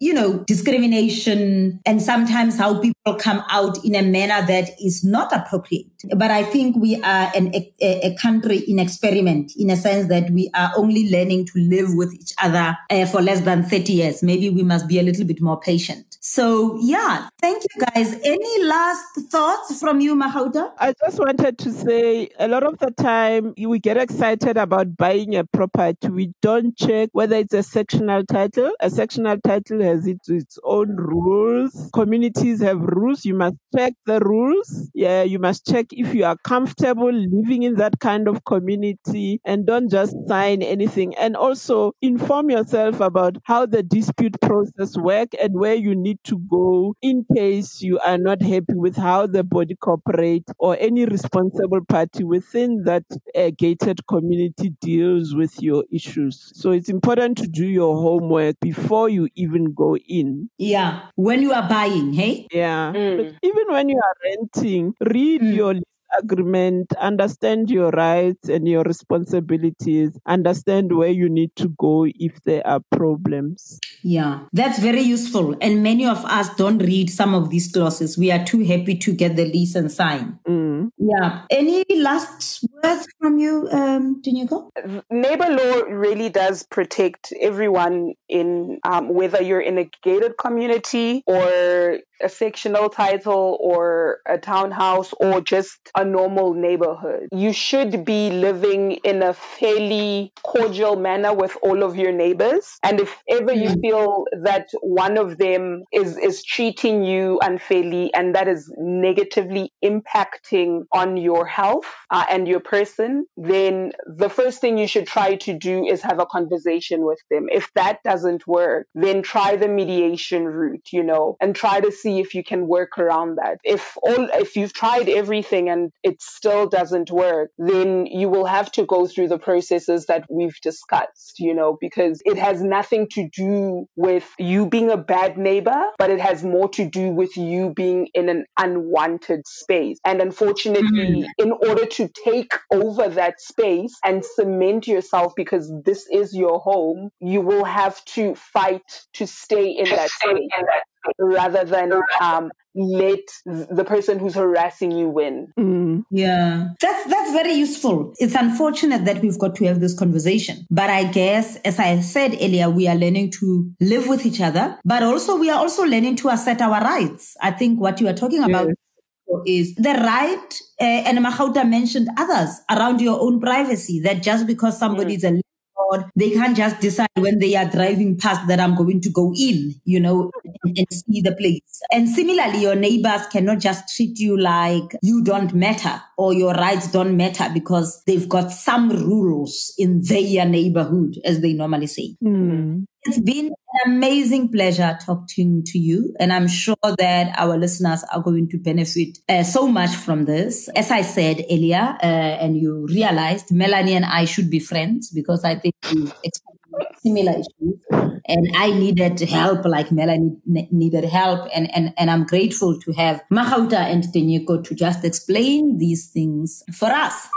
you know, discrimination and sometimes how people come out in a manner that is not appropriate. But I think we are an, a, a country in experiment in a sense that we are only learning to live with each other uh, for less than 30 years. Maybe we must be a little bit more patient. So yeah, thank you guys. Any last thoughts from you, Magauta? I just wanted to say a lot of the time we get excited about buying a property. We don't check whether it's a sectional title. A sectional title has its, its own rules. Communities have rules. You must check the rules. Yeah, you must check if you are comfortable living in that kind of community and don't just sign anything. And also inform yourself about how the dispute process work and where you need to go in case you are not happy with how the body corporate or any responsible party within that uh, gated community deals with your issues. So it's important to do your homework before you even go in. Yeah. When you are buying, hey? Yeah. Mm. even when you are renting, read mm. your agreement, understand your rights and your responsibilities, understand where you need to go if there are problems. Yeah, that's very useful. And many of us don't read some of these clauses. We are too happy to get the lease and sign. Mm. Yeah. Any last words from you, um, Tinyiko? Neighbor law really does protect everyone in um, whether you're in a gated community or a sectional title or a townhouse or just a normal neighborhood. You should be living in a fairly cordial manner with all of your neighbors. And if ever you feel that one of them is, is treating you unfairly and that is negatively impacting on your health uh, and your person, then the first thing you should try to do is have a conversation with them. If that doesn't work, then try the mediation route, you know, and try to see if you can work around that. If all, if you've tried everything and it still doesn't work, then you will have to go through the processes that we've discussed, you know, because it has nothing to do with you being a bad neighbor, but it has more to do with you being in an unwanted space. And unfortunately, mm-hmm. in order to take over that space and cement yourself because this is your home, you will have to fight to stay in that space rather than um, let the person who's harassing you win. Mm. Yeah, that's that's very useful. It's unfortunate that we've got to have this conversation, but I guess, as I said earlier, we are learning to live with each other, but also we are also learning to assert our rights. I think what you are talking about. Yes. Is the right, uh, and Magauta mentioned others around your own privacy, that just because somebody mm. is a they can't just decide when they are driving past that I'm going to go in, you know, and, and see the place. And similarly, your neighbors cannot just treat you like you don't matter or your rights don't matter because they've got some rules in their neighborhood, as they normally say. Mm. It's been an amazing pleasure talking to you. And I'm sure that our listeners are going to benefit uh, so much from this. As I said earlier, uh, and you realized Melanie and I should be friends because I think we similar issues. And I needed help like Melanie needed help. And, and, and I'm grateful to have Magauta and Tinyiko to just explain these things for us.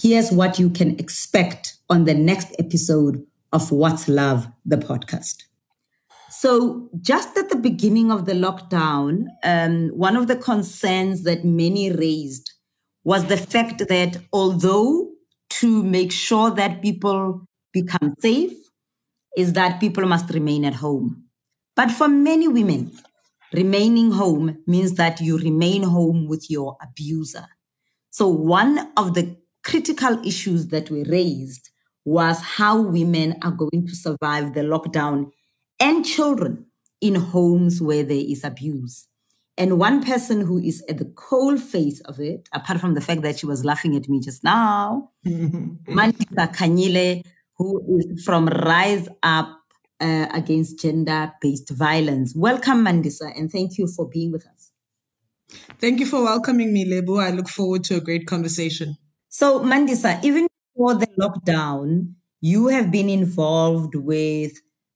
Here's what you can expect on the next episode of What's Love, the podcast. So, just at the beginning of the lockdown, um, one of the concerns that many raised was the fact that although to make sure that people become safe is that people must remain at home. But for many women, remaining home means that you remain home with your abuser. So, one of the critical issues that were raised was how women are going to survive the lockdown and children in homes where there is abuse. And one person who is at the cold face of it, apart from the fact that she was laughing at me just now, Mandisa Kanyile, who is from Rise Up uh, Against Gender Based Violence. Welcome, Mandisa, and thank you for being with us. Thank you for welcoming me, Lebo. I look forward to a great conversation. So, Mandisa, even before the lockdown, you have been involved with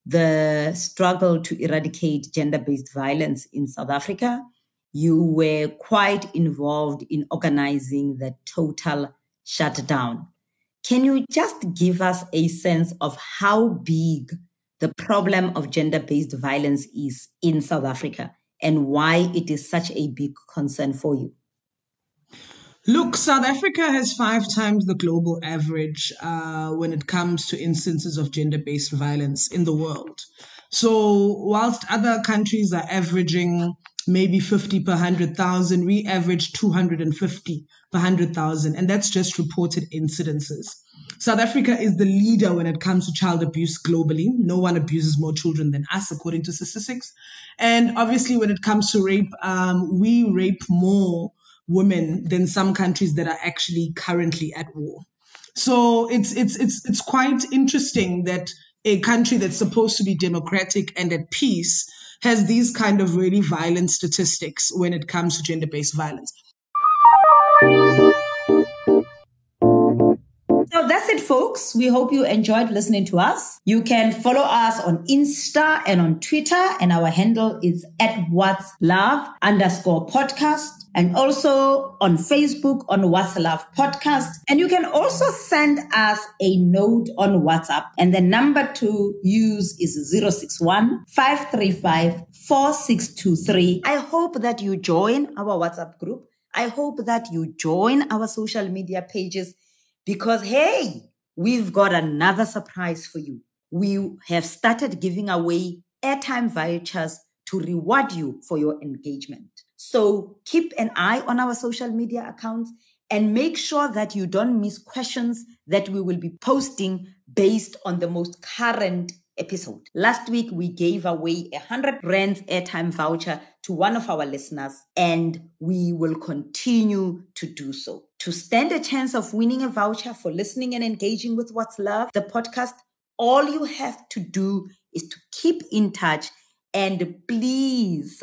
the struggle to eradicate gender based violence in South Africa. You were quite involved in organizing the total shutdown. Can you just give us a sense of how big the problem of gender based violence is in South Africa and why it is such a big concern for you? Look, South Africa has five times the global average uh, when it comes to instances of gender based violence in the world. So, whilst other countries are averaging maybe 50 per 100,000, we average 250 per 100,000, and that's just reported incidences. South Africa is the leader when it comes to child abuse globally. No one abuses more children than us, according to statistics. And obviously, when it comes to rape, um, we rape more women than some countries that are actually currently at war. So it's it's it's it's quite interesting that a country that's supposed to be democratic and at peace has these kind of really violent statistics when it comes to gender-based violence. So that's it, folks. We hope you enjoyed listening to us. You can follow us on Insta and on Twitter, and our handle is at What's Love underscore podcast and also on Facebook on What's Love podcast. And you can also send us a note on WhatsApp. And the number to use is 061 535 4623. I hope that you join our WhatsApp group. I hope that you join our social media pages because, hey, we've got another surprise for you. We have started giving away airtime vouchers to reward you for your engagement. So keep an eye on our social media accounts and make sure that you don't miss questions that we will be posting based on the most current episode. Last week, we gave away a 100 Rand airtime voucher to one of our listeners, and we will continue to do so. To stand a chance of winning a voucher for listening and engaging with What's Love, the podcast, all you have to do is to keep in touch and please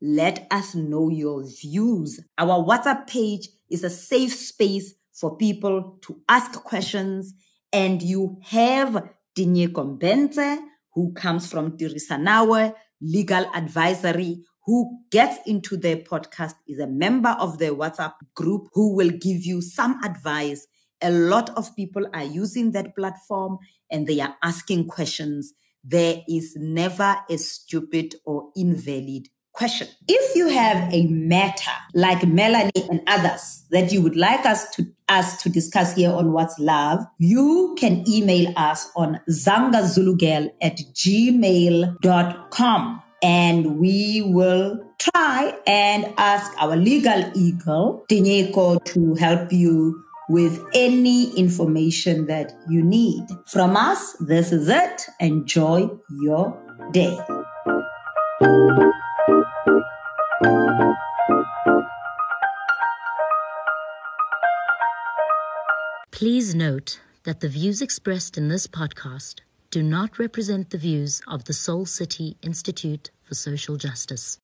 let us know your views. Our WhatsApp page is a safe space for people to ask questions, and you have Dinye Kombenze, who comes from Tirisanawe Legal Advisory, who gets into their podcast is a member of their WhatsApp group who will give you some advice. A lot of people are using that platform and they are asking questions. There is never a stupid or invalid question. If you have a matter like Melanie and others that you would like us to us to discuss here on What's Love, you can email us on zangazulugirl at gmail.com and we will try and ask our legal eagle, Tinyiko, to help you with any information that you need. From us, this is it. Enjoy your day. Please note that the views expressed in this podcast do not represent the views of the Soul City Institute for Social Justice.